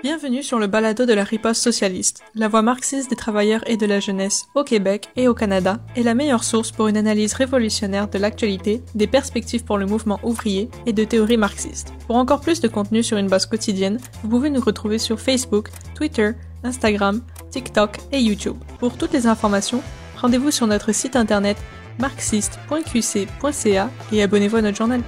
Bienvenue sur le balado de la riposte socialiste, la voix marxiste des travailleurs et de la jeunesse au Québec et au Canada est la meilleure source pour une analyse révolutionnaire de l'actualité, des perspectives pour le mouvement ouvrier et de théories marxistes. Pour encore plus de contenu sur une base quotidienne, vous pouvez nous retrouver sur Facebook, Twitter, Instagram, TikTok et YouTube. Pour toutes les informations, rendez-vous sur notre site internet marxiste.qc.ca et abonnez-vous à notre journal.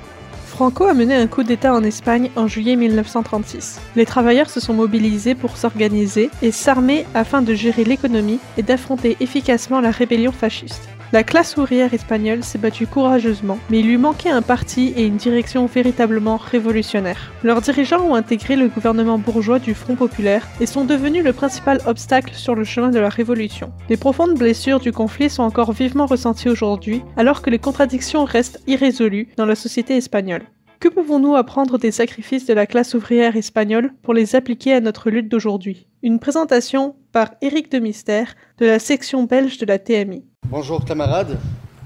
Franco a mené un coup d'État en Espagne en juillet 1936. Les travailleurs se sont mobilisés pour s'organiser et s'armer afin de gérer l'économie et d'affronter efficacement la rébellion fasciste. La classe ouvrière espagnole s'est battue courageusement, mais il lui manquait un parti et une direction véritablement révolutionnaires. Leurs dirigeants ont intégré le gouvernement bourgeois du Front populaire et sont devenus le principal obstacle sur le chemin de la révolution. Les profondes blessures du conflit sont encore vivement ressenties aujourd'hui, alors que les contradictions restent irrésolues dans la société espagnole. Que pouvons-nous apprendre des sacrifices de la classe ouvrière espagnole pour les appliquer à notre lutte d'aujourd'hui? Une présentation par Éric Demystère de la section belge de la TMI. Bonjour camarades.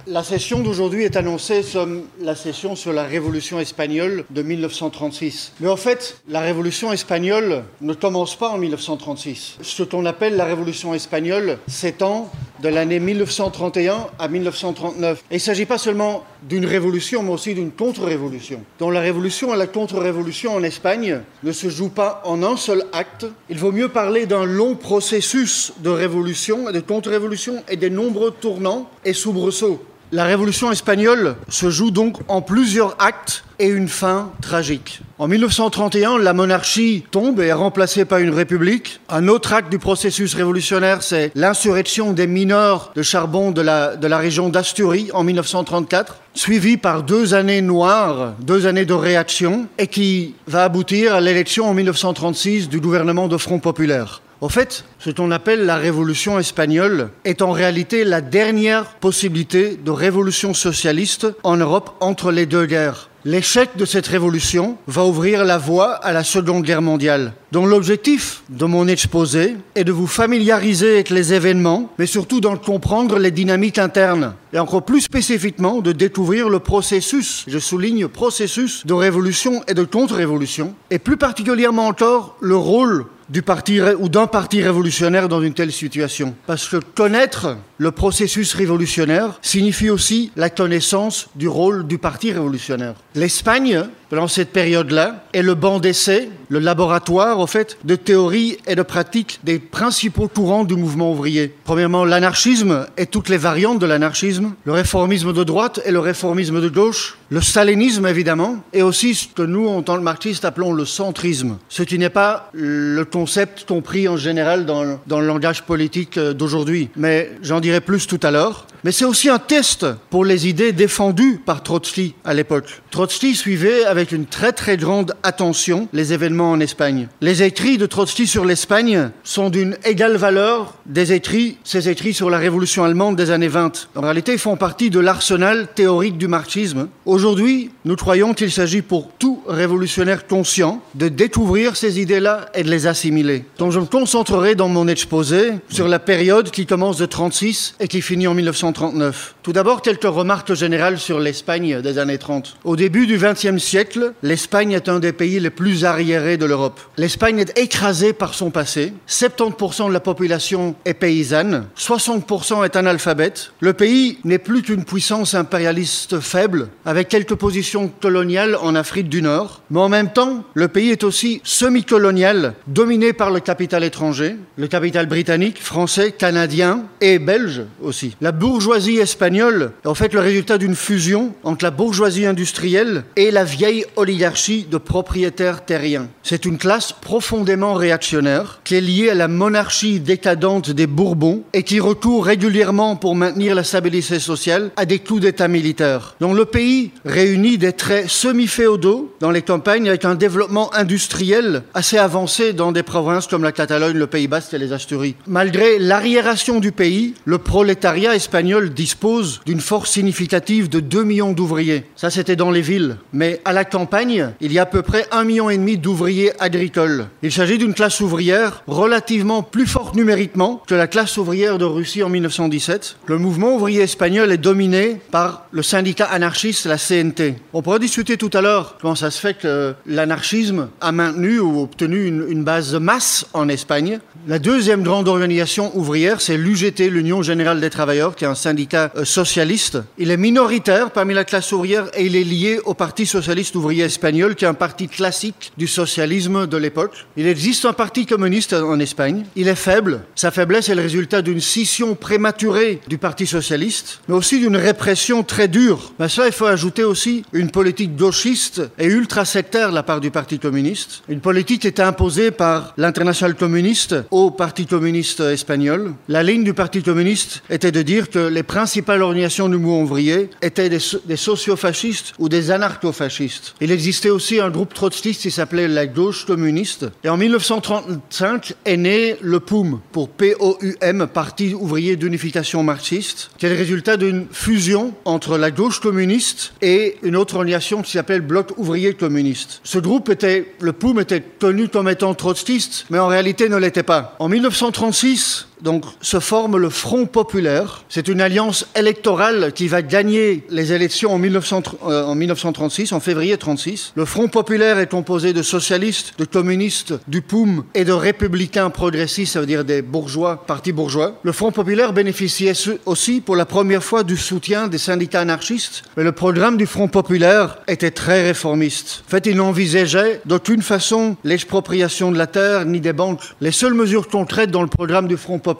La session d'aujourd'hui est annoncée comme la session sur la révolution espagnole de 1936. Mais en fait, la révolution espagnole ne commence pas en 1936. Ce qu'on appelle la révolution espagnole s'étend de l'année 1931 à 1939. Et il ne s'agit pas seulement d'une révolution, mais aussi d'une contre-révolution. Dont la révolution et la contre-révolution en Espagne ne se jouent pas en un seul acte. Il vaut mieux parler d'un long processus de révolution et de contre-révolution et des nombreux tournants et soubresauts. La révolution espagnole se joue donc en plusieurs actes et une fin tragique. En 1931, la monarchie tombe et est remplacée par une république. Un autre acte du processus révolutionnaire, c'est l'insurrection des mineurs de charbon de la, région d'Asturie en 1934, suivie par deux années noires, deux années de réaction, et qui va aboutir à l'élection en 1936 du gouvernement de Front populaire. En fait, ce qu'on appelle la révolution espagnole est en réalité la dernière possibilité de révolution socialiste en Europe entre les deux guerres. L'échec de cette révolution va ouvrir la voie à la Seconde Guerre mondiale, dont l'objectif de mon exposé est de vous familiariser avec les événements, mais surtout d'en comprendre les dynamiques internes, et encore plus spécifiquement de découvrir le processus, je souligne processus de révolution et de contre-révolution, et plus particulièrement encore le rôle du parti ou d'un parti révolutionnaire dans une telle situation. Parce que connaître le processus révolutionnaire signifie aussi la connaissance du rôle du parti révolutionnaire. L'Espagne, pendant cette période-là, est le banc d'essai, le laboratoire, au fait, de théorie et de pratique des principaux courants du mouvement ouvrier. Premièrement, l'anarchisme et toutes les variantes de l'anarchisme, le réformisme de droite et le réformisme de gauche, le stalinisme évidemment, et aussi ce que nous, en tant que marxistes, appelons le centrisme, ce qui n'est pas le concept compris en général dans, dans le langage politique d'aujourd'hui. Mais j'en dirai plus tout à l'heure. Mais c'est aussi un test pour les idées défendues par Trotsky à l'époque. Trotsky suivait avec une très très grande attention les événements en Espagne. Les écrits de Trotsky sur l'Espagne sont d'une égale valeur des écrits, ces écrits sur la révolution allemande des années 20. En réalité, ils font partie de l'arsenal théorique du marxisme. Aujourd'hui, nous croyons qu'il s'agit pour tout révolutionnaire conscient de découvrir ces idées-là et de les assimiler. Donc je me concentrerai dans mon exposé sur la période qui commence de 36 et qui finit en 1939. Tout d'abord, quelques remarques générales sur l'Espagne des années 30. Au début du XXe siècle, l'Espagne est un des pays les plus arriérés de l'Europe. L'Espagne est écrasée par son passé. 70% de la population est paysanne, 60% est analphabète. Le pays n'est plus qu'une puissance impérialiste faible, avec quelques positions coloniales en Afrique du Nord. Mais en même temps, le pays est aussi semi-colonial, dominé par le capital étranger, le capital britannique, français, canadien et belge aussi. La bourgeoisie espagnole est en fait le résultat d'une fusion entre la bourgeoisie industrielle et la vieille oligarchie de propriétaires terriens. C'est une classe profondément réactionnaire qui est liée à la monarchie décadente des Bourbons et qui recourt régulièrement pour maintenir la stabilité sociale à des coups d'État militaires. Donc le pays réunit des traits semi-féodaux dans les campagnes avec un développement industriel assez avancé dans des provinces comme la Catalogne, le Pays Basque et les Asturies. Malgré l'arriération du pays, le prolétariat espagnol dispose d'une force significative de 2 millions d'ouvriers. Ça, c'était dans les villes. Mais à la campagne, il y a à peu près un million et demi d'ouvriers agricoles. Il s'agit d'une classe ouvrière relativement plus forte numériquement que la classe ouvrière de Russie en 1917. Le mouvement ouvrier espagnol est dominé par le syndicat anarchiste, la CNT. On pourra discuter tout à l'heure comment ça se fait que l'anarchisme a maintenu ou obtenu une, une base de masse en Espagne. La deuxième grande organisation ouvrière, c'est l'UGT, l'Union générale des travailleurs, qui est un syndicat euh, socialiste. Il est minoritaire parmi la classe ouvrière et il est lié au Parti socialiste ouvrier espagnol, qui est un parti classique du socialisme de l'époque. Il existe un parti communiste en Espagne. Il est faible. Sa faiblesse est le résultat d'une scission prématurée du Parti socialiste, mais aussi d'une répression très dure. Mais cela, il faut ajouter aussi une politique gauchiste et ultra-sectaire de la part du Parti communiste. Une politique était imposée par l'international communiste au Parti communiste espagnol. La ligne du Parti communiste était de dire que les principales organisations du mouvement ouvrier étaient des, des sociofascistes ou des anarcho-fascistes. Il existait aussi un groupe trotskiste qui s'appelait la gauche communiste. Et en 1935 est né le POUM, pour P-O-U-M, Parti ouvrier d'unification marxiste, qui est le résultat d'une fusion entre la gauche communiste et une autre organisation qui s'appelle Bloc ouvrier communiste. Ce groupe était, le POUM était connu comme étant trotskiste, mais en réalité ne l'était pas. En 1936, donc, se forme le Front populaire. C'est une alliance électorale qui va gagner les élections en, 1900, euh, en 1936, en février 36. Le Front populaire est composé de socialistes, de communistes, du POUM et de républicains progressistes, ça veut dire des bourgeois, partis bourgeois. Le Front populaire bénéficiait aussi pour la première fois du soutien des syndicats anarchistes, mais le programme du Front populaire était très réformiste. En fait, il n'envisageait d'aucune façon l'expropriation de la terre ni des banques. Les seules mesures concrètes dans le programme du Front populaire,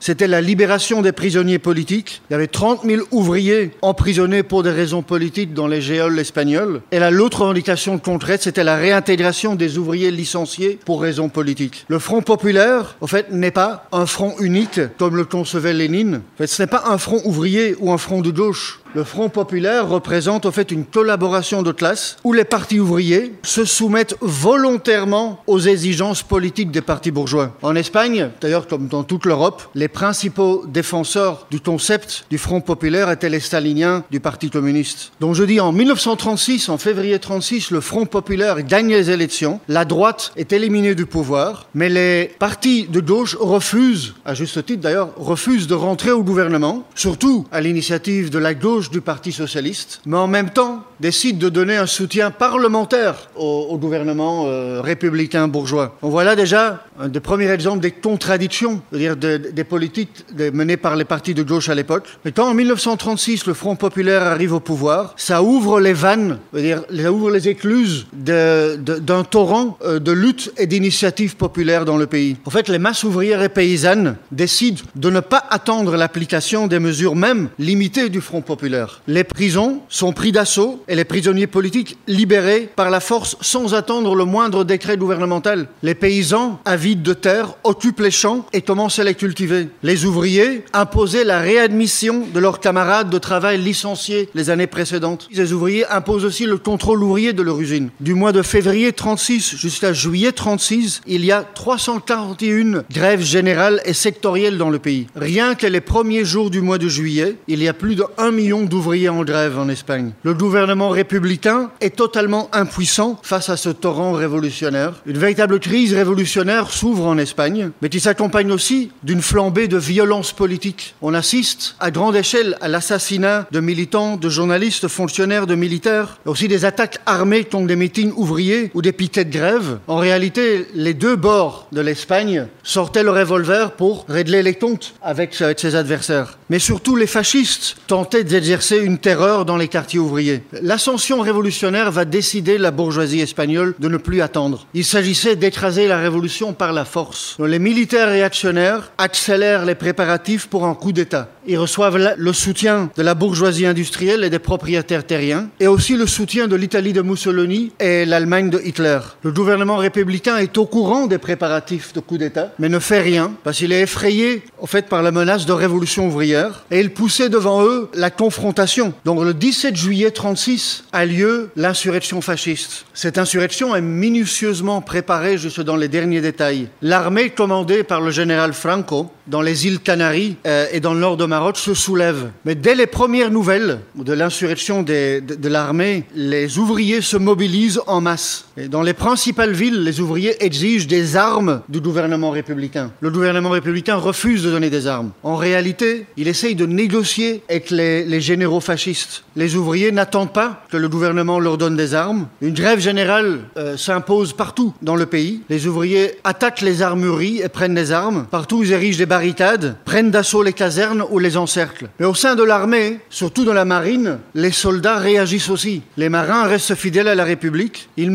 c'était la libération des prisonniers politiques. Il y avait 30 000 ouvriers emprisonnés pour des raisons politiques dans les géoles espagnoles. Et là, l'autre indication concrète, c'était la réintégration des ouvriers licenciés pour raisons politiques. Le Front populaire, au fait, n'est pas un front unique comme le concevait Lénine. En fait, ce n'est pas un front ouvrier ou un front de gauche. Le Front populaire représente en fait une collaboration de classe où les partis ouvriers se soumettent volontairement aux exigences politiques des partis bourgeois. En Espagne, d'ailleurs comme dans toute l'Europe, les principaux défenseurs du concept du Front populaire étaient les staliniens du Parti communiste. Donc je dis en 1936, en février 36, le Front populaire gagne les élections, la droite est éliminée du pouvoir, mais les partis de gauche refusent, à juste titre d'ailleurs, refusent de rentrer au gouvernement, surtout à l'initiative de la gauche du Parti socialiste, mais en même temps décide de donner un soutien parlementaire au, gouvernement euh, républicain bourgeois. On voit là déjà un des premiers exemples des contradictions, c'est-à-dire de, des politiques menées par les partis de gauche à l'époque. Mais quand en 1936 le Front populaire arrive au pouvoir, ça ouvre les vannes, c'est-à-dire ça ouvre les écluses d'un torrent euh, de lutte et d'initiatives populaires dans le pays. En fait, les masses ouvrières et paysannes décident de ne pas attendre l'application des mesures même limitées du Front populaire. Les prisons sont pris d'assaut et les prisonniers politiques libérés par la force sans attendre le moindre décret gouvernemental. Les paysans, avides de terre, occupent les champs et commencent à les cultiver. Les ouvriers imposaient la réadmission de leurs camarades de travail licenciés les années précédentes. Les ouvriers imposent aussi le contrôle ouvrier de leur usine. Du mois de février 36 jusqu'à juillet 36, il y a 341 grèves générales et sectorielles dans le pays. Rien que les premiers jours du mois de juillet, il y a plus de 1 million d'ouvriers en grève en Espagne. Le gouvernement républicain est totalement impuissant face à ce torrent révolutionnaire. Une véritable crise révolutionnaire s'ouvre en Espagne, mais qui s'accompagne aussi d'une flambée de violence politique. On assiste à grande échelle à l'assassinat de militants, de journalistes, fonctionnaires, de militaires, aussi des attaques armées contre des meetings ouvriers ou des piquets de grève. En réalité, les deux bords de l'Espagne sortaient le revolver pour régler les comptes avec, avec ses adversaires. Mais surtout, les fascistes tentaient d'exercer une terreur dans les quartiers ouvriers. L'ascension révolutionnaire va décider la bourgeoisie espagnole de ne plus attendre. Il s'agissait d'écraser la révolution par la force. Les militaires réactionnaires accélèrent les préparatifs pour un coup d'État. Ils reçoivent le soutien de la bourgeoisie industrielle et des propriétaires terriens, et aussi le soutien de l'Italie de Mussolini et l'Allemagne de Hitler. Le gouvernement républicain est au courant des préparatifs de coup d'État, mais ne fait rien, parce qu'il est effrayé, au fait, par la menace de révolution ouvrière, et il poussait devant eux la confrontation. Donc le 17 juillet 36, 1926 a lieu l'insurrection fasciste. Cette insurrection est minutieusement préparée jusque dans les derniers détails. L'armée commandée par le général Franco dans les îles Canaries euh, et dans le nord de Maroc se soulève. Mais dès les premières nouvelles de l'insurrection de l'armée, les ouvriers se mobilisent en masse. Dans les principales villes, les ouvriers exigent des armes du gouvernement républicain. Le gouvernement républicain refuse de donner des armes. En réalité, il essaye de négocier avec les, généraux fascistes. Les ouvriers n'attendent pas que le gouvernement leur donne des armes. Une grève générale euh, s'impose partout dans le pays. Les ouvriers attaquent les armureries et prennent des armes. Partout, ils érigent des barricades, prennent d'assaut les casernes ou les encerclent. Mais au sein de l'armée, surtout dans la marine, les soldats réagissent aussi. Les marins restent fidèles à la République. Ils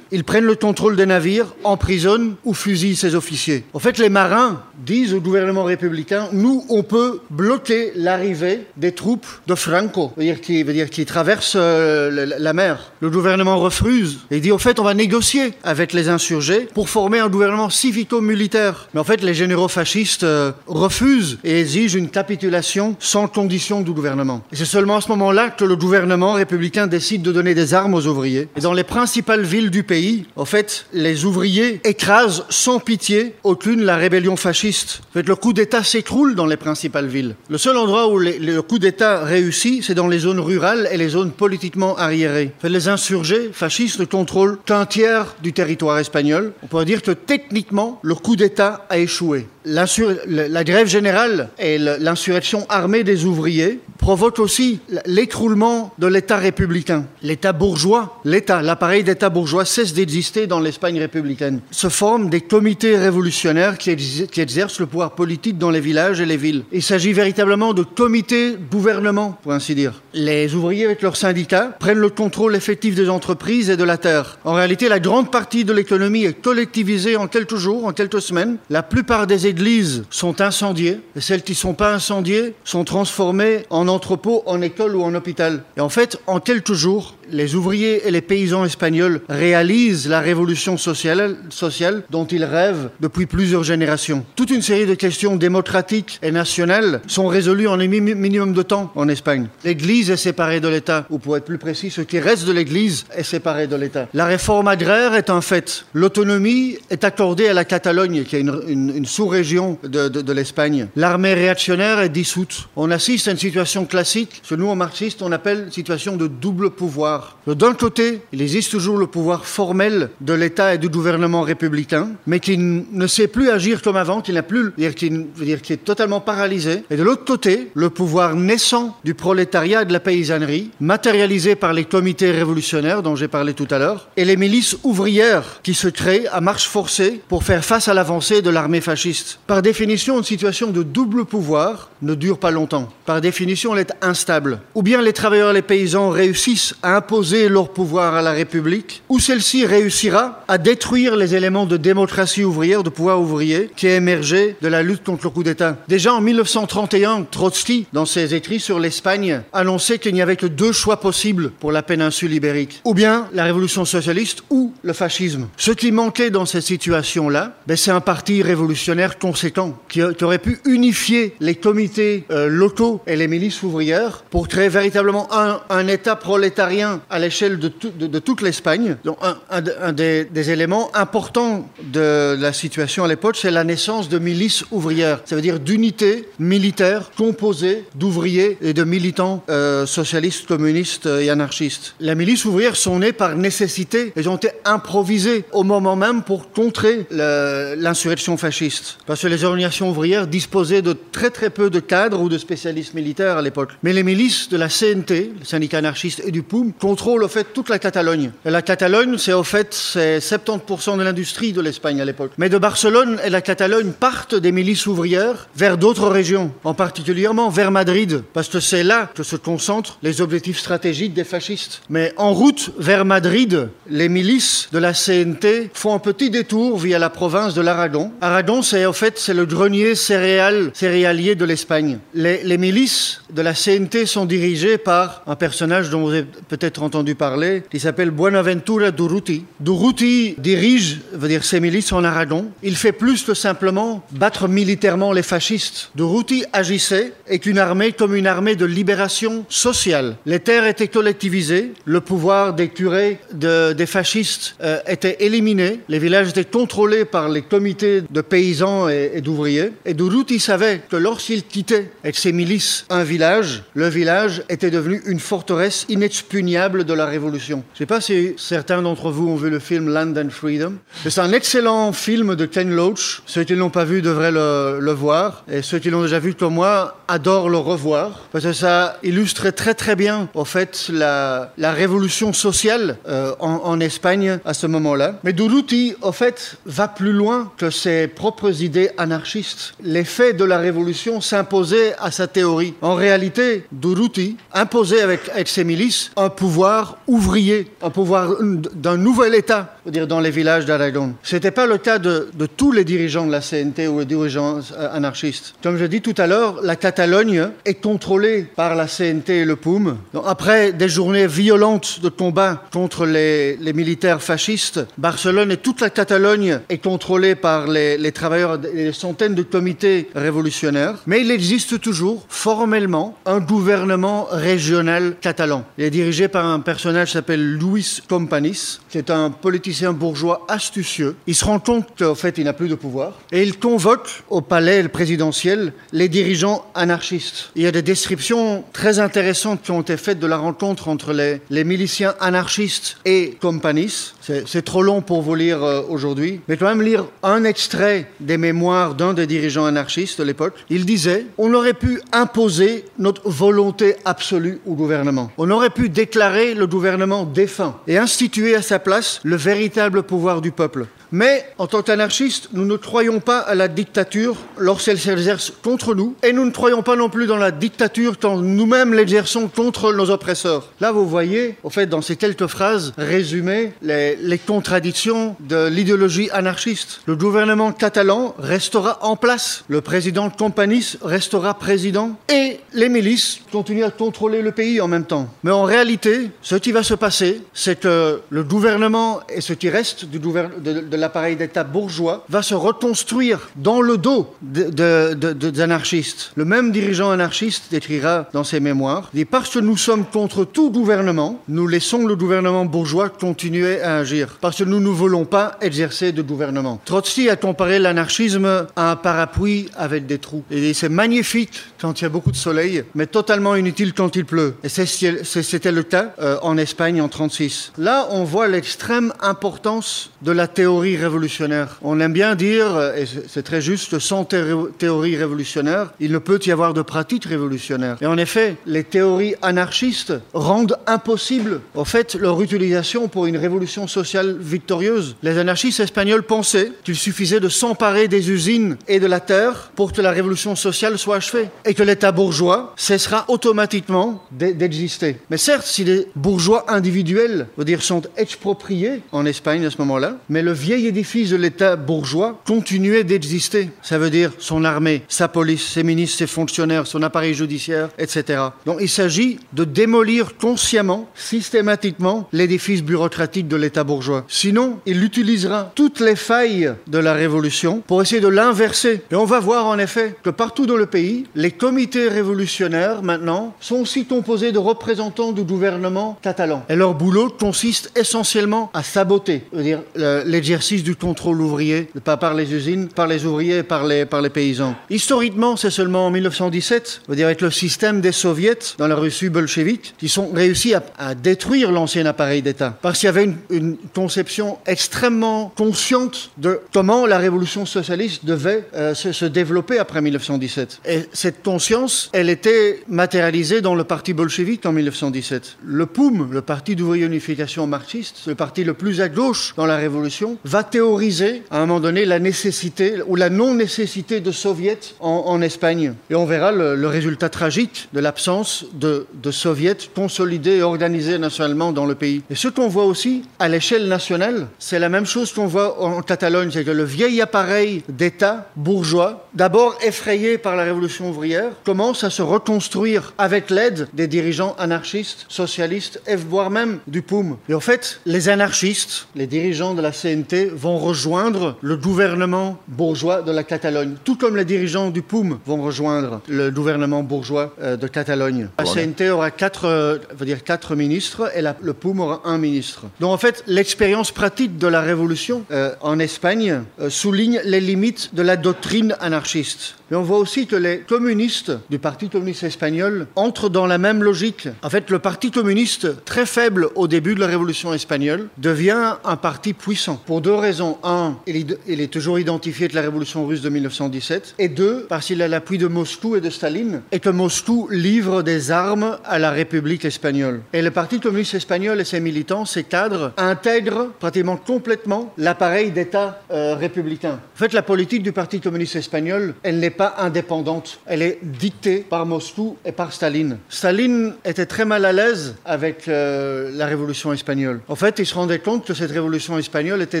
ils prennent le contrôle des navires, emprisonnent ou fusillent ses officiers. En fait, les marins disent au gouvernement républicain, nous, on peut bloquer l'arrivée des troupes de Franco, veut dire qui, veut dire qui traversent euh, la mer. Le gouvernement refuse et dit, au fait, on va négocier avec les insurgés pour former un gouvernement civico-militaire. Mais en fait, les généraux fascistes euh, refusent et exigent une capitulation sans condition du gouvernement. Et c'est seulement à ce moment-là que le gouvernement républicain décide de donner des armes aux ouvriers. Et dans les principales villes du pays, en fait, les ouvriers écrasent sans pitié aucune la rébellion fasciste. En fait, le coup d'État s'écroule dans les principales villes. Le seul endroit où le coup d'État réussit, c'est dans les zones rurales et les zones politiquement arriérées. En fait, les insurgés fascistes ne contrôlent qu'un tiers du territoire espagnol. On pourrait dire que techniquement, le coup d'État a échoué. La grève générale et l'insurrection armée des ouvriers provoquent aussi l'écroulement de l'État républicain. L'État bourgeois, l'État, l'appareil d'État bourgeois cesse d'exister dans l'Espagne républicaine. Se forment des comités révolutionnaires qui, exercent le pouvoir politique dans les villages et les villes. Il s'agit véritablement de comités gouvernement, pour ainsi dire. Les ouvriers avec leurs syndicats prennent le contrôle effectif des entreprises et de la terre. En réalité, la grande partie de l'économie est collectivisée en quelques jours, en quelques semaines. La plupart des églises sont incendiées et celles qui ne sont pas incendiées sont transformées en entrepôts, en école ou en hôpital. Et en fait, en quelques jours, les ouvriers et les paysans espagnols réalisent la révolution sociale, sociale dont ils rêvent depuis plusieurs générations. Toute une série de questions démocratiques et nationales sont résolues en un minimum de temps en Espagne. L'Église est séparée de l'État, ou pour être plus précis, ce qui reste de l'Église est séparé de l'État. La réforme agraire est un fait. L'autonomie est accordée à la Catalogne, qui est une, sous-région de, l'Espagne. L'armée réactionnaire est dissoute. On assiste à une situation classique, ce que nous, en marxistes, on appelle situation de double pouvoir. D'un côté, il existe toujours le pouvoir formel de l'État et du gouvernement républicain, mais qui ne sait plus agir comme avant, qui n'a plus, dire, qui, est totalement paralysé. Et de l'autre côté, le pouvoir naissant du prolétariat de la paysannerie, matérialisé par les comités révolutionnaires dont j'ai parlé tout à l'heure, et les milices ouvrières qui se créent à marche forcée pour faire face à l'avancée de l'armée fasciste. Par définition, une situation de double pouvoir ne dure pas longtemps. Par définition, elle est instable. Ou bien les travailleurs et les paysans réussissent à imposer leur pouvoir à la République, ou celle-ci réussira à détruire les éléments de démocratie ouvrière, de pouvoir ouvrier, qui a émergé de la lutte contre le coup d'État. Déjà en 1931, Trotsky, dans ses écrits sur l'Espagne, annonçait qu'il n'y avait que deux choix possibles pour la péninsule ibérique. Ou bien la révolution socialiste ou le fascisme. Ce qui manquait dans cette situation-là, ben, c'est un parti révolutionnaire conséquent qui, qui, aurait pu unifier les comités euh, locaux et les milices ouvrières pour créer véritablement un, un État prolétarien à l'échelle de, de, de, toute l'Espagne. Donc un, un, un des, des, éléments importants de la situation à l'époque, c'est la naissance de milices ouvrières. Ça veut dire d'unités militaires composées d'ouvriers et de militants euh, socialistes, communistes et anarchistes. Les milices ouvrières sont nées par nécessité. Elles ont été improvisées au moment même pour contrer l'insurrection fasciste. Parce que les organisations ouvrières disposaient de très très peu de cadres ou de spécialistes militaires à l'époque. Mais les milices de la CNT, le syndicat anarchiste et du POUM, contrôlent au fait toute la Catalogne. Et la Catalogne, c'est au fait c'est 70% de l'industrie de l'Espagne à l'époque. Mais de Barcelone et la Catalogne partent des milices ouvrières vers d'autres régions, en particulièrement vers Madrid, parce que c'est là que se concentrent les objectifs stratégiques des fascistes. Mais en route vers Madrid, les milices de la CNT font un petit détour via la province de l'Aragon. Aragon, c'est au fait c'est le grenier céréal, céréalier de l'Espagne. Les, les, milices de la CNT sont dirigées par un personnage dont vous avez peut-être entendu parler, qui s'appelle Buenaventura Durruti. Durruti dirige, veut dire ses milices en Aragon. Il fait plus que simplement battre militairement les fascistes. Durruti agissait avec une armée comme une armée de libération sociale. Les terres étaient collectivisées, le pouvoir des curés de, des fascistes euh, était éliminé, les villages étaient contrôlés par les comités de paysans et, et d'ouvriers. Et Durruti savait que lorsqu'il quittait avec ses milices un village, le village était devenu une forteresse inexpugnable de la Révolution. Je ne sais pas si certains d'entre vous ont vu le film Land and Freedom. C'est un excellent film de Ken Loach. Ceux qui ne l'ont pas vu devraient le, le voir. Et ceux qui l'ont déjà vu comme moi adorent le revoir. Parce que ça très très bien, en fait, la, révolution sociale euh, en, Espagne à ce moment-là. Mais Durruti, en fait, va plus loin que ses propres idées anarchistes. L'effet de la révolution s'imposait à sa théorie. En réalité, Durruti imposait avec, ses milices un pouvoir ouvrier, un pouvoir d'un nouvel État, dire dans les villages d'Aragon. Ce n'était pas le cas de, de, tous les dirigeants de la CNT ou les dirigeants anarchistes. Comme je dis tout à l'heure, la Catalogne est contrôlée par la CNT le POUM. Après des journées violentes de combat contre les, les, militaires fascistes, Barcelone et toute la Catalogne est contrôlée par les, les travailleurs et des centaines de comités révolutionnaires. Mais il existe toujours formellement un gouvernement régional catalan. Il est dirigé par un personnage qui s'appelle Luis Companys, qui est un politicien bourgeois astucieux. Il se rend compte qu'en fait, il n'a plus de pouvoir et il convoque au palais présidentiel les dirigeants anarchistes. Il y a des descriptions très intéressantes qui ont été faites de la rencontre entre les, miliciens anarchistes et Companys. C'est trop long pour vous lire euh, aujourd'hui, mais quand même lire un extrait des mémoires d'un des dirigeants anarchistes de l'époque. Il disait On aurait pu imposer notre volonté absolue au gouvernement. On aurait pu déclarer le gouvernement défunt et instituer à sa place le véritable pouvoir du peuple. Mais en tant qu'anarchistes, nous ne croyons pas à la dictature lorsqu'elle s'exerce contre nous, et nous ne croyons pas non plus dans la dictature quand nous-mêmes l'exerçons contre nos oppresseurs. Là, vous voyez, au fait, dans ces quelques phrases résumées, les, contradictions de l'idéologie anarchiste. Le gouvernement catalan restera en place, le président Companys restera président, et les milices continuent à contrôler le pays en même temps. Mais en réalité, ce qui va se passer, c'est que le gouvernement et ce qui reste du de, de l'appareil d'État bourgeois va se reconstruire dans le dos des de, de, de, anarchistes. Le même dirigeant anarchiste écrira dans ses mémoires dit Parce que nous sommes contre tout gouvernement, nous laissons le gouvernement bourgeois continuer à agir. Parce que nous ne voulons pas exercer de gouvernement. Trotsky a comparé l'anarchisme à un parapluie avec des trous. Et c'est magnifique quand il y a beaucoup de soleil, mais totalement inutile quand il pleut. Et c'était le cas euh, en Espagne en 36. Là, on voit l'extrême importance de la théorie révolutionnaire. On aime bien dire, et c'est très juste, sans théorie révolutionnaire, il ne peut y avoir de pratique révolutionnaire. Et en effet, les théories anarchistes rendent impossible, en fait, leur utilisation pour une révolution sociale victorieuse. Les anarchistes espagnols pensaient qu'il suffisait de s'emparer des usines et de la terre pour que la révolution sociale soit achevée et que l'État bourgeois cessera automatiquement d'exister. Mais certes, si les bourgeois individuels, veut dire, sont expropriés en Espagne à ce moment-là, mais le vieil édifice de l'État bourgeois continuait d'exister. Ça veut dire son armée, sa police, ses ministres, ses fonctionnaires, son appareil judiciaire, etc. Donc il s'agit de démolir consciemment, systématiquement, l'édifice bureaucratique de l'État bourgeois. Sinon, il utilisera toutes les failles de la révolution pour essayer de l'inverser. Et on va voir en effet que partout dans le pays, les comités révolutionnaires maintenant sont aussi composés de représentants du gouvernement catalan. Et leur boulot consiste essentiellement à saboter, dire l'exercice du contrôle ouvrier, pas par les usines, par les ouvriers, par les, par les paysans. Historiquement, c'est seulement en 1917, dire avec le système des soviets dans la Russie bolchevique, qui sont réussi à, détruire l'ancien appareil d'État. Parce qu'il y avait une, conception extrêmement consciente de comment la révolution socialiste devait euh, se, se, développer après 1917. Et cette conscience, elle était matérialisée dans le parti bolchevique en 1917. Le POUM, le Parti d'ouvrier unification marxiste, le parti le plus à gauche dans la révolution, va théoriser à un moment donné la nécessité ou la non-nécessité de soviets en, Espagne. Et on verra le, résultat tragique de l'absence de, de soviets consolidés et organisés nationalement dans le pays. Et ce qu'on voit aussi à l'échelle nationale, c'est la même chose qu'on voit en Catalogne, c'est que le vieil appareil d'État bourgeois, d'abord effrayé par la révolution ouvrière, commence à se reconstruire avec l'aide des dirigeants anarchistes, socialistes, voire même du POUM. Et en fait, les anarchistes, les dirigeants de la CNT vont rejoindre le gouvernement bourgeois de la Catalogne, tout comme les dirigeants du POUM vont rejoindre le gouvernement bourgeois euh, de Catalogne. La CNT aura quatre, euh, veut dire quatre ministres et le POUM aura un ministre. Donc en fait, l'expérience pratique de la révolution euh, en Espagne souligne les limites de la doctrine anarchiste. Mais on voit aussi que les communistes du Parti communiste espagnol entrent dans la même logique. En fait, le Parti communiste, très faible au début de la révolution espagnole, devient un parti puissant. Pour deux raisons. Un, il est toujours identifié avec la révolution russe de 1917. Et deux, parce qu'il a l'appui de Moscou et de Staline, et que Moscou livre des armes à la République espagnole. Et le Parti communiste espagnol et ses militants, ses cadres, intègrent pratiquement complètement l'appareil d'État euh, républicain. En fait, la politique du Parti communiste espagnol, elle n'est pas indépendante. Elle est dictée par Moscou et par Staline. Staline était très mal à l'aise avec euh, la révolution espagnole. En fait, il se rendait compte que cette révolution espagnole était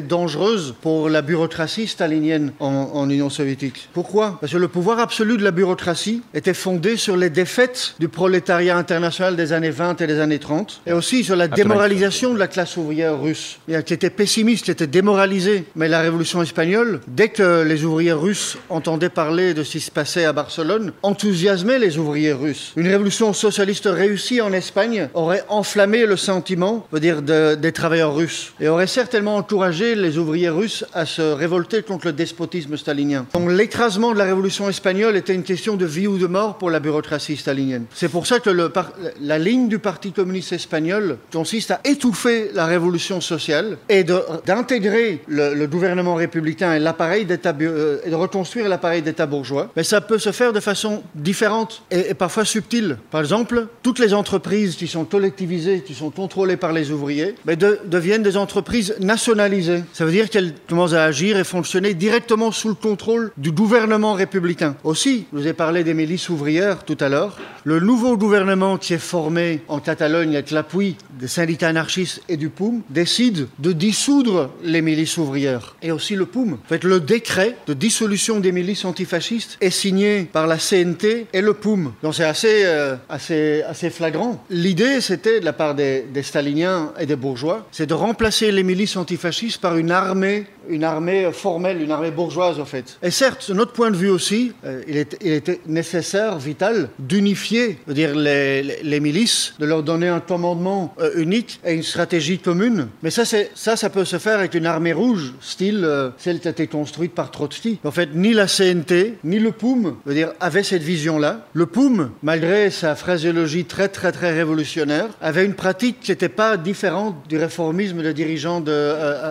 dangereuse pour la bureaucratie stalinienne en, Union soviétique. Pourquoi? Parce que le pouvoir absolu de la bureaucratie était fondé sur les défaites du prolétariat international des années 20 et des années 30, et aussi sur la démoralisation de la classe ouvrière russe, qui était pessimiste, qui était démoralisée. Mais la révolution espagnole, dès que les ouvriers russes entendaient parler de qui se passait à Barcelone, enthousiasmait les ouvriers russes. Une révolution socialiste réussie en Espagne aurait enflammé le sentiment, veut dire, des travailleurs russes, et aurait certainement encouragé les ouvriers russes à se révolter contre le despotisme stalinien. Donc l'écrasement de la révolution espagnole était une question de vie ou de mort pour la bureaucratie stalinienne. C'est pour ça que la ligne du Parti communiste espagnol consiste à étouffer la révolution sociale et d'intégrer le, gouvernement républicain et l'appareil d'État euh, et de reconstruire l'appareil d'État bourgeois mais ça peut se faire de façon différente et, parfois subtile. Par exemple, toutes les entreprises qui sont collectivisées, qui sont contrôlées par les ouvriers, deviennent des entreprises nationalisées. Ça veut dire qu'elles commencent à agir et fonctionner directement sous le contrôle du gouvernement républicain. Aussi, je vous ai parlé des milices ouvrières tout à l'heure. Le nouveau gouvernement qui est formé en Catalogne avec l'appui des syndicats anarchistes et du POUM décide de dissoudre les milices ouvrières et aussi le POUM. En fait, le décret de dissolution des milices antifascistes est signé par la CNT et le POUM. Donc c'est assez, euh, assez, assez flagrant. L'idée, c'était, de la part des, des staliniens et des bourgeois, c'est de remplacer les milices antifascistes par une armée une armée formelle, une armée bourgeoise en fait. Et certes, de notre point de vue aussi, euh, il, était nécessaire, vital, d'unifier dire, les, milices, de leur donner un commandement euh, unique et une stratégie commune. Mais ça, ça, peut se faire avec une armée rouge, style euh, celle qui a été construite par Trotsky. En fait, ni la CNT, ni le POUM, veut dire, avaient cette vision-là. Le POUM, malgré sa phraséologie très très très révolutionnaire, avait une pratique qui n'était pas différente du réformisme de dirigeants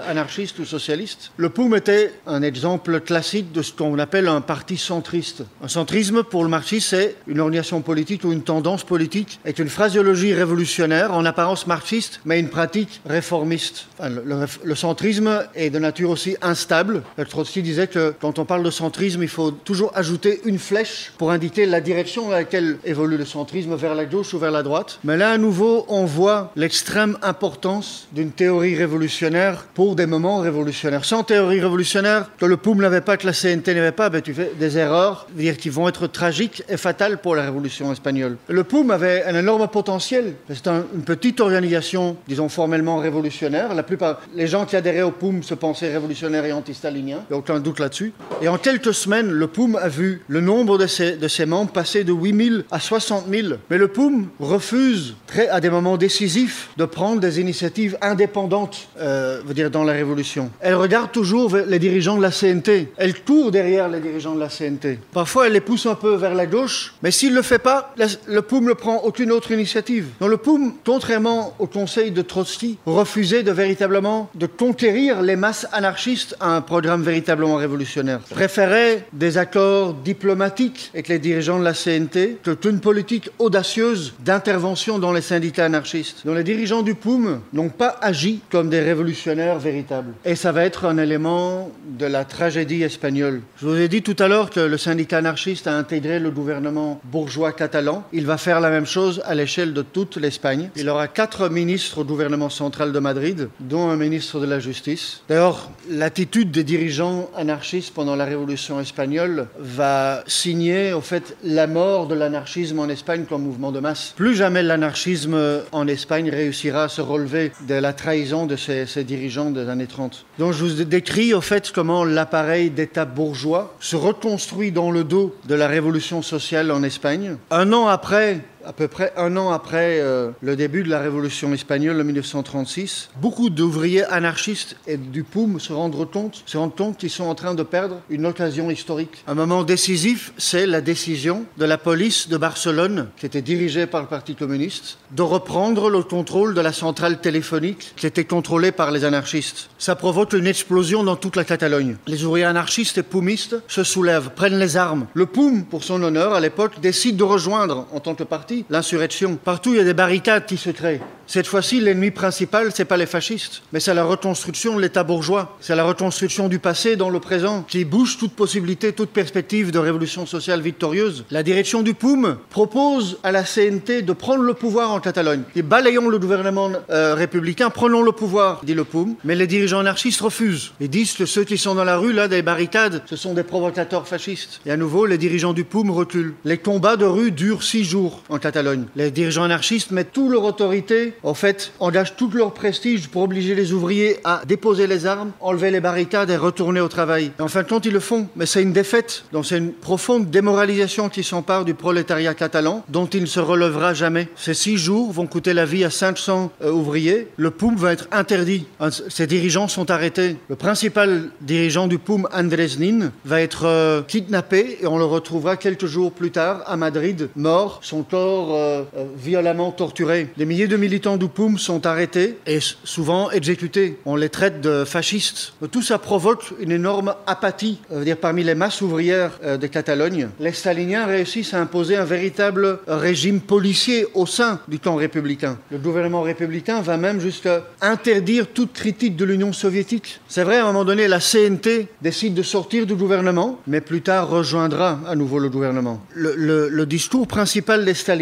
anarchistes ou socialistes. Le POUM était un exemple classique de ce qu'on appelle un parti centriste. Un centrisme, pour le marxisme, c'est une organisation politique ou une tendance politique avec une phraseologie révolutionnaire, en apparence marxiste, mais une pratique réformiste. le, centrisme est de nature aussi instable. Trotsky disait que quand on parle de centrisme, il faut toujours ajouter une flèche pour indiquer la direction dans laquelle évolue le centrisme, vers la gauche ou vers la droite. Mais là, à nouveau, on voit l'extrême importance d'une théorie révolutionnaire pour des moments révolutionnaires théorie révolutionnaire que le POUM n'avait pas, que la CNT n'avait pas, ben, tu fais des erreurs dire, qui vont être tragiques et fatales pour la révolution espagnole. Le POUM avait un énorme potentiel. C'est une petite organisation, disons formellement révolutionnaire. La plupart, les gens qui adhéraient au POUM se pensaient révolutionnaires et anti-staliniens. Il n'y a aucun doute là-dessus. Et en quelques semaines, le POUM a vu le nombre de ses, membres passer de 8 000 à 60 000. Mais le POUM refuse, très, à des moments décisifs, de prendre des initiatives indépendantes, euh, dire dans la révolution. Elle regarde toujours les dirigeants de la CNT. Elle court derrière les dirigeants de la CNT. Parfois, elle les pousse un peu vers la gauche, mais s'il ne le fait pas, le POUM ne prend aucune autre initiative. Donc le POUM, contrairement au conseil de Trotsky, refusait de véritablement de conquérir les masses anarchistes à un programme véritablement révolutionnaire. Préférait des accords diplomatiques avec les dirigeants de la CNT, toute une politique audacieuse d'intervention dans les syndicats anarchistes, dont les dirigeants du POUM n'ont pas agi comme des révolutionnaires véritables. Et ça va être un élément de la tragédie espagnole. Je vous ai dit tout à l'heure que le syndicat anarchiste a intégré le gouvernement bourgeois catalan. Il va faire la même chose à l'échelle de toute l'Espagne. Il aura quatre ministres au gouvernement central de Madrid, dont un ministre de la Justice. D'ailleurs, l'attitude des dirigeants anarchistes pendant la Révolution espagnole va signer, au fait, la mort de l'anarchisme en Espagne comme mouvement de masse. Plus jamais l'anarchisme en Espagne réussira à se relever de la trahison de ces dirigeants des années 30. Donc je vous décris, au fait, comment l'appareil d'État bourgeois se reconstruit dans le dos de la révolution sociale en Espagne. Un an après à peu près un an après euh, le début de la révolution espagnole en 1936, beaucoup d'ouvriers anarchistes et du POUM se rendent compte, se rendent compte qu'ils sont en train de perdre une occasion historique. Un moment décisif, c'est la décision de la police de Barcelone, qui était dirigée par le Parti communiste, de reprendre le contrôle de la centrale téléphonique qui était contrôlée par les anarchistes. Ça provoque une explosion dans toute la Catalogne. Les ouvriers anarchistes et poumistes se soulèvent, prennent les armes. Le POUM, pour son honneur, à l'époque, décide de rejoindre en tant que parti l'insurrection. Partout, il y a des barricades qui se créent. Cette fois-ci, l'ennemi principal, c'est pas les fascistes, mais c'est la reconstruction de l'État bourgeois. C'est la reconstruction du passé dans le présent qui bouge toute possibilité, toute perspective de révolution sociale victorieuse. La direction du POUM propose à la CNT de prendre le pouvoir en Catalogne. Et balayons le gouvernement euh, républicain, prenons le pouvoir, dit le POUM. Mais les dirigeants anarchistes refusent. Ils disent que ceux qui sont dans la rue, là, des barricades, ce sont des provocateurs fascistes. Et à nouveau, les dirigeants du POUM reculent. Les combats de rue durent six jours en Catalogne. Les dirigeants anarchistes mettent toute leur autorité en fait, engagent tout leur prestige pour obliger les ouvriers à déposer les armes, enlever les barricades et retourner au travail. Et en fin de compte, ils le font, mais c'est une défaite. Donc c'est une profonde démoralisation qui s'empare du prolétariat catalan, dont il ne se relèvera jamais. Ces six jours vont coûter la vie à 500 euh, ouvriers. Le POUM va être interdit. Ses dirigeants sont arrêtés. Le principal dirigeant du POUM, Andrés Nin, va être euh, kidnappé et on le retrouvera quelques jours plus tard à Madrid, mort, son corps euh, euh, violemment torturé. Des milliers de militants du POUM sont arrêtés et souvent exécutés. On les traite de fascistes. Tout ça provoque une énorme apathie euh, dire, parmi les masses ouvrières de Catalogne. Les staliniens réussissent à imposer un véritable régime policier au sein du camp républicain. Le gouvernement républicain va même jusqu'à interdire toute critique de l'Union soviétique. C'est vrai, à un moment donné, la CNT décide de sortir du gouvernement, mais plus tard rejoindra à nouveau le gouvernement. Le discours principal des staliniens,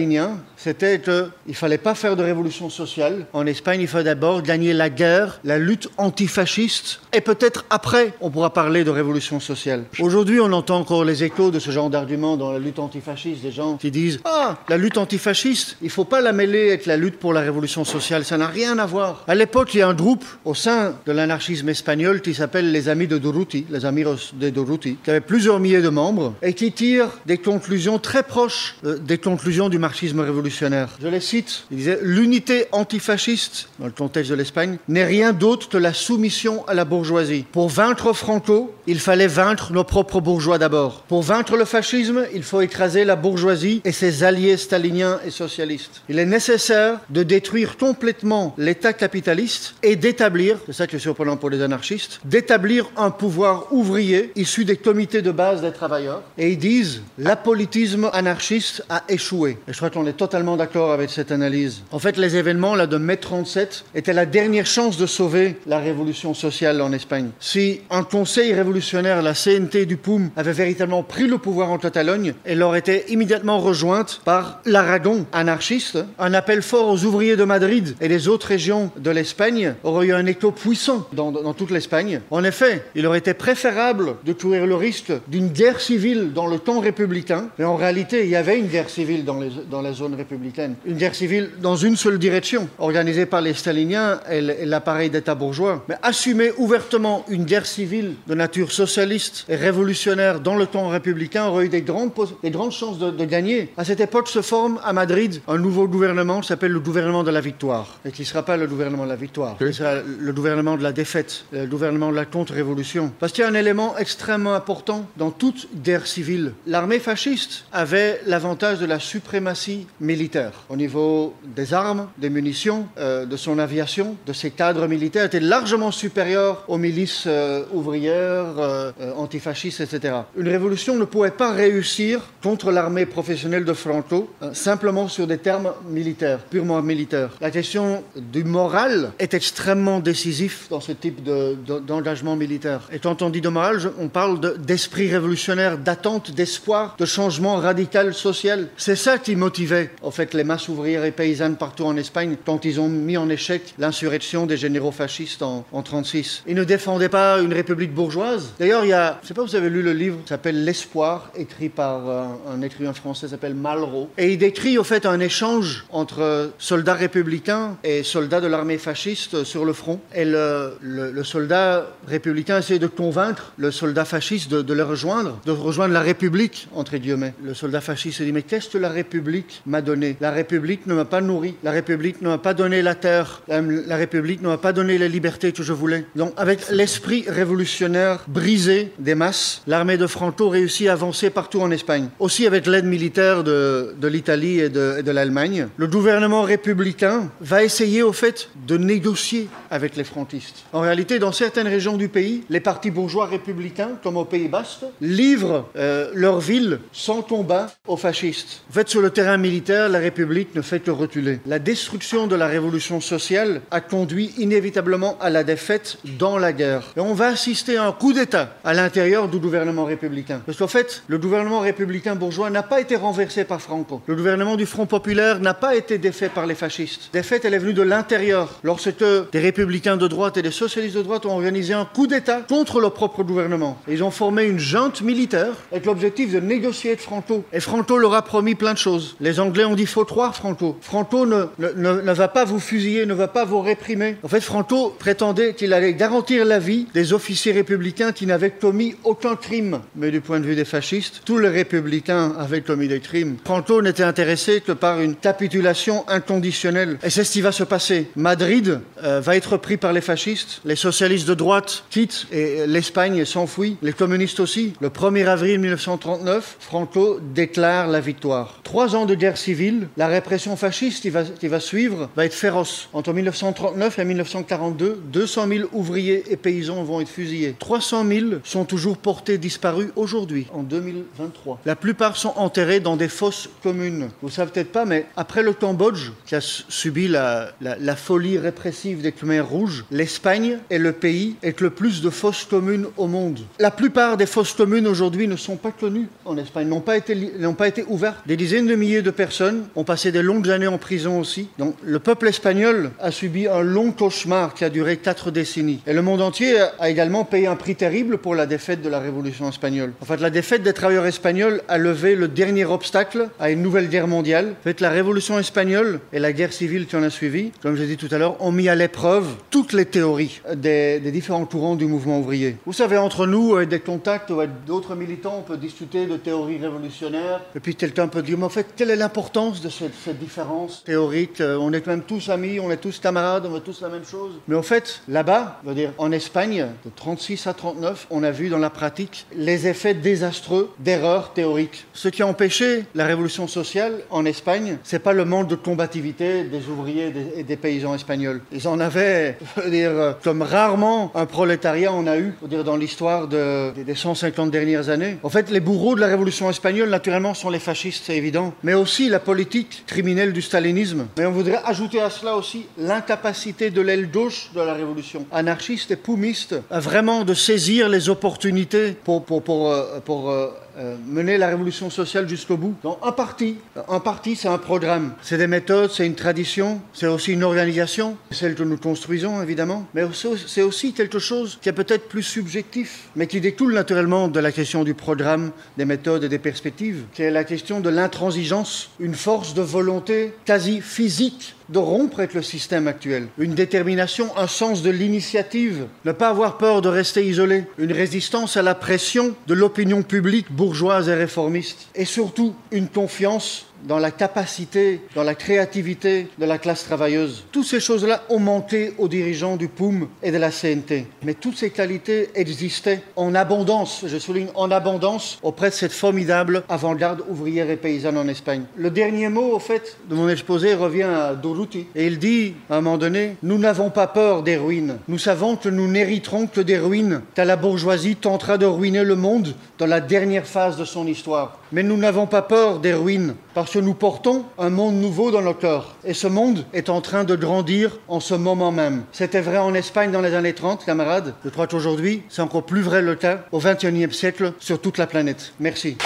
c'était qu'il ne fallait pas faire de révolution sociale. En Espagne, il faut d'abord gagner la guerre, la lutte antifasciste, et peut-être après, on pourra parler de révolution sociale. Aujourd'hui, on entend encore les échos de ce genre d'arguments dans la lutte antifasciste, des gens qui disent Ah, la lutte antifasciste, il ne faut pas la mêler avec la lutte pour la révolution sociale, ça n'a rien à voir. À l'époque, il y a un groupe au sein de l'anarchisme espagnol qui s'appelle les Amis de Durruti, les Amiros de Durruti, qui avait plusieurs milliers de membres et qui tire des conclusions très proches euh, des conclusions du marxisme révolutionnaire. Je les cite. Il disait L'unité antifasciste, dans le contexte de l'Espagne, n'est rien d'autre que la soumission à la bourgeoisie. Pour vaincre Franco, il fallait vaincre nos propres bourgeois d'abord. Pour vaincre le fascisme, il faut écraser la bourgeoisie et ses alliés staliniens et socialistes. Il est nécessaire de détruire complètement l'État capitaliste et d'établir, c'est ça qui est surprenant pour les anarchistes, d'établir un pouvoir ouvrier issu des comités de base des travailleurs. Et ils disent l'apolitisme anarchiste a échoué. Je crois qu'on est totalement d'accord avec cette analyse. En fait, les événements de mai 37 étaient la dernière chance de sauver la révolution sociale en Espagne. Si un conseil révolutionnaire, la CNT du POUM, avait véritablement pris le pouvoir en Catalogne, elle aurait été immédiatement rejointe par l'Aragon anarchiste. Un appel fort aux ouvriers de Madrid et des autres régions de l'Espagne aurait eu un écho puissant dans, dans toute l'Espagne. En effet, il aurait été préférable de courir le risque d'une guerre civile dans le temps républicain, mais en réalité, il y avait une guerre civile dans, les, dans la zone républicaine. Une guerre civile dans une seule direction, organisée par les staliniens et l'appareil d'État bourgeois. Mais assumer ouvertement une guerre civile de nature socialiste et révolutionnaire dans le temps républicain aurait eu des grandes, des grandes chances de, de gagner. À cette époque se forme à Madrid un nouveau gouvernement qui s'appelle le gouvernement de la victoire, et qui ne sera pas le gouvernement de la victoire, qui sera le gouvernement de la défaite, le gouvernement de la contre-révolution. Parce qu'il y a un élément extrêmement important dans toute guerre civile. L'armée fasciste avait l'avantage de la suprématie militaire au niveau des armes, des munitions, euh, de son aviation, de ses cadres militaires, était largement supérieur aux milices euh, ouvrières, euh, antifascistes, etc. Une révolution ne pouvait pas réussir contre l'armée professionnelle de Franco simplement sur des termes militaires, purement militaires. La question du moral est extrêmement décisif dans ce type d'engagement militaire. Et quand on dit de moral, on parle d'esprit révolutionnaire, d'attente, d'espoir, de changement radical social. C'est ça qui motivait, en fait, les masses ouvrières et paysannes partout en Espagne quand ils ont mis en échec l'insurrection des généraux fascistes en, 1936. Ils ne défendaient pas une république bourgeoise. D'ailleurs, il y a, je sais pas si vous avez lu le livre, qui s'appelle L'espoir, écrit par euh, un, écrivain français, s'appelle Malraux. Et il décrit, au fait, un échange entre soldats républicains et soldats de l'armée fasciste sur le front. Et le, soldat républicain essaie de convaincre le soldat fasciste de, de le rejoindre, de rejoindre la République, entre guillemets. Le soldat fasciste se dit, mais qu'est-ce que la République? M'a donné La République ne m'a pas nourri. La République ne m'a pas donné la terre. La, la République ne m'a pas donné les libertés que je voulais. Donc, avec l'esprit révolutionnaire brisé des masses, l'armée de Franco réussit à avancer partout en Espagne. Aussi avec l'aide militaire de, de l'Italie et de, de l'Allemagne. Le gouvernement républicain va essayer, au fait, de négocier avec les frontistes. En réalité, dans certaines régions du pays, les partis bourgeois républicains, comme au Pays Basque, livrent euh, leur ville sans combat aux fascistes. En fait, sur le terrain militaire, la République ne fait que reculer. La destruction de la révolution sociale a conduit inévitablement à la défaite dans la guerre. Et on va assister à un coup d'État à l'intérieur du gouvernement républicain. Parce qu'en fait, le gouvernement républicain bourgeois n'a pas été renversé par Franco. Le gouvernement du Front populaire n'a pas été défait par les fascistes. Défaite, elle est venue de l'intérieur, lorsque des républicains de droite et des socialistes de droite ont organisé un coup d'État contre leur propre gouvernement. Ils ont formé une junte militaire avec l'objectif de négocier avec Franco. Et Franco leur a promis plein de choses. Les Anglais ont dit faut croire Franco. Franco ne, va pas vous fusiller, ne va pas vous réprimer. En fait, Franco prétendait qu'il allait garantir la vie des officiers républicains qui n'avaient commis aucun crime. Mais du point de vue des fascistes, tous les républicains avaient commis des crimes. Franco n'était intéressé que par une capitulation inconditionnelle. Et c'est ce qui va se passer. Madrid euh, va être pris par les fascistes. Les socialistes de droite quittent et l'Espagne s'enfuit. Les communistes aussi. Le 1er avril 1939, Franco déclare la victoire. Trois de guerre civile, la répression fasciste qui va, suivre va être féroce. Entre 1939 et 1942, 200 000 ouvriers et paysans vont être fusillés. 300 000 sont toujours portés disparus aujourd'hui, en 2023. La plupart sont enterrés dans des fosses communes. Vous savez peut-être pas, mais après le Cambodge, qui a subi la, folie répressive des Khmers rouges, l'Espagne est le pays avec le plus de fosses communes au monde. La plupart des fosses communes aujourd'hui ne sont pas connues en Espagne, n'ont pas été, pas été ouvertes. Des dizaines de milliers de personnes ont passé des longues années en prison aussi. Donc le peuple espagnol a subi un long cauchemar qui a duré quatre décennies. Et le monde entier a également payé un prix terrible pour la défaite de la révolution espagnole. En fait, la défaite des travailleurs espagnols a levé le dernier obstacle à une nouvelle guerre mondiale. En fait, la révolution espagnole et la guerre civile qui en a suivi, comme j'ai dit tout à l'heure, ont mis à l'épreuve toutes les théories des, différents courants du mouvement ouvrier. Vous savez, entre nous, avec des contacts avec d'autres militants, on peut discuter de théories révolutionnaires. Et puis quelqu'un peut dire, mais en fait, quelle est l'importance de cette, différence théorique On est même tous amis, on est tous camarades, on veut tous la même chose. Mais en fait, là-bas, dire, en Espagne, de 36 à 39, on a vu dans la pratique les effets désastreux d'erreurs théoriques. Ce qui a empêché la révolution sociale en Espagne, c'est pas le manque de combativité des ouvriers et des paysans espagnols. Ils en avaient, dire, comme rarement un prolétariat on a eu, dire, dans l'histoire de, des 150 dernières années. En fait, les bourreaux de la révolution espagnole, naturellement, sont les fascistes, c'est évident, mais aussi la politique criminelle du stalinisme. Mais on voudrait ajouter à cela aussi l'incapacité de l'aile gauche de la révolution, anarchiste et poumiste, vraiment de saisir les opportunités pour, pour, pour, euh, pour euh, mener la révolution sociale jusqu'au bout. Donc, un parti, un parti, c'est un programme, c'est des méthodes, c'est une tradition, c'est aussi une organisation, celle que nous construisons évidemment, mais c'est aussi quelque chose qui est peut-être plus subjectif, mais qui découle naturellement de la question du programme, des méthodes et des perspectives, qui est la question de l'intransigeance, une force de volonté quasi physique de rompre avec le système actuel. Une détermination, un sens de l'initiative, ne pas avoir peur de rester isolé, une résistance à la pression de l'opinion publique bourgeoise et réformiste, et surtout une confiance dans la capacité, dans la créativité de la classe travailleuse. Toutes ces choses-là ont manqué aux dirigeants du POUM et de la CNT. Mais toutes ces qualités existaient en abondance, je souligne en abondance, auprès de cette formidable avant-garde ouvrière et paysanne en Espagne. Le dernier mot, au fait, de mon exposé revient à Durruti. Et il dit, à un moment donné, nous n'avons pas peur des ruines. Nous savons que nous n'hériterons que des ruines, car la bourgeoisie tentera de ruiner le monde dans la dernière phase de son histoire. Mais nous n'avons pas peur des ruines, parce que nous portons un monde nouveau dans nos cœurs. Et ce monde est en train de grandir en ce moment même. C'était vrai en Espagne dans les années 30, camarades. Je crois qu'aujourd'hui, c'est encore plus vrai le cas au XXIe siècle sur toute la planète. Merci.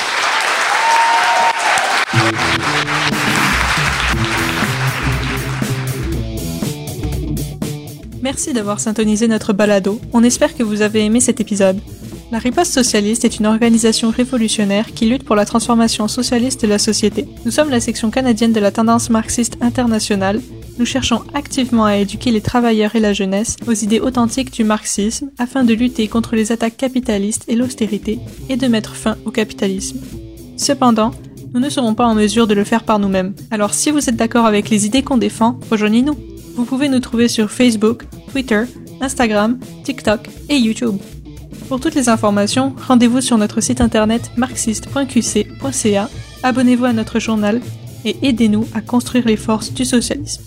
Merci d'avoir syntonisé notre balado. On espère que vous avez aimé cet épisode. La Riposte Socialiste est une organisation révolutionnaire qui lutte pour la transformation socialiste de la société. Nous sommes la section canadienne de la tendance marxiste internationale. Nous cherchons activement à éduquer les travailleurs et la jeunesse aux idées authentiques du marxisme afin de lutter contre les attaques capitalistes et l'austérité et de mettre fin au capitalisme. Cependant, nous ne serons pas en mesure de le faire par nous-mêmes. Alors si vous êtes d'accord avec les idées qu'on défend, rejoignez-nous. Vous pouvez nous trouver sur Facebook, Twitter, Instagram, TikTok et YouTube. Pour toutes les informations, rendez-vous sur notre site internet marxiste.qc.ca, abonnez-vous à notre journal et aidez-nous à construire les forces du socialisme.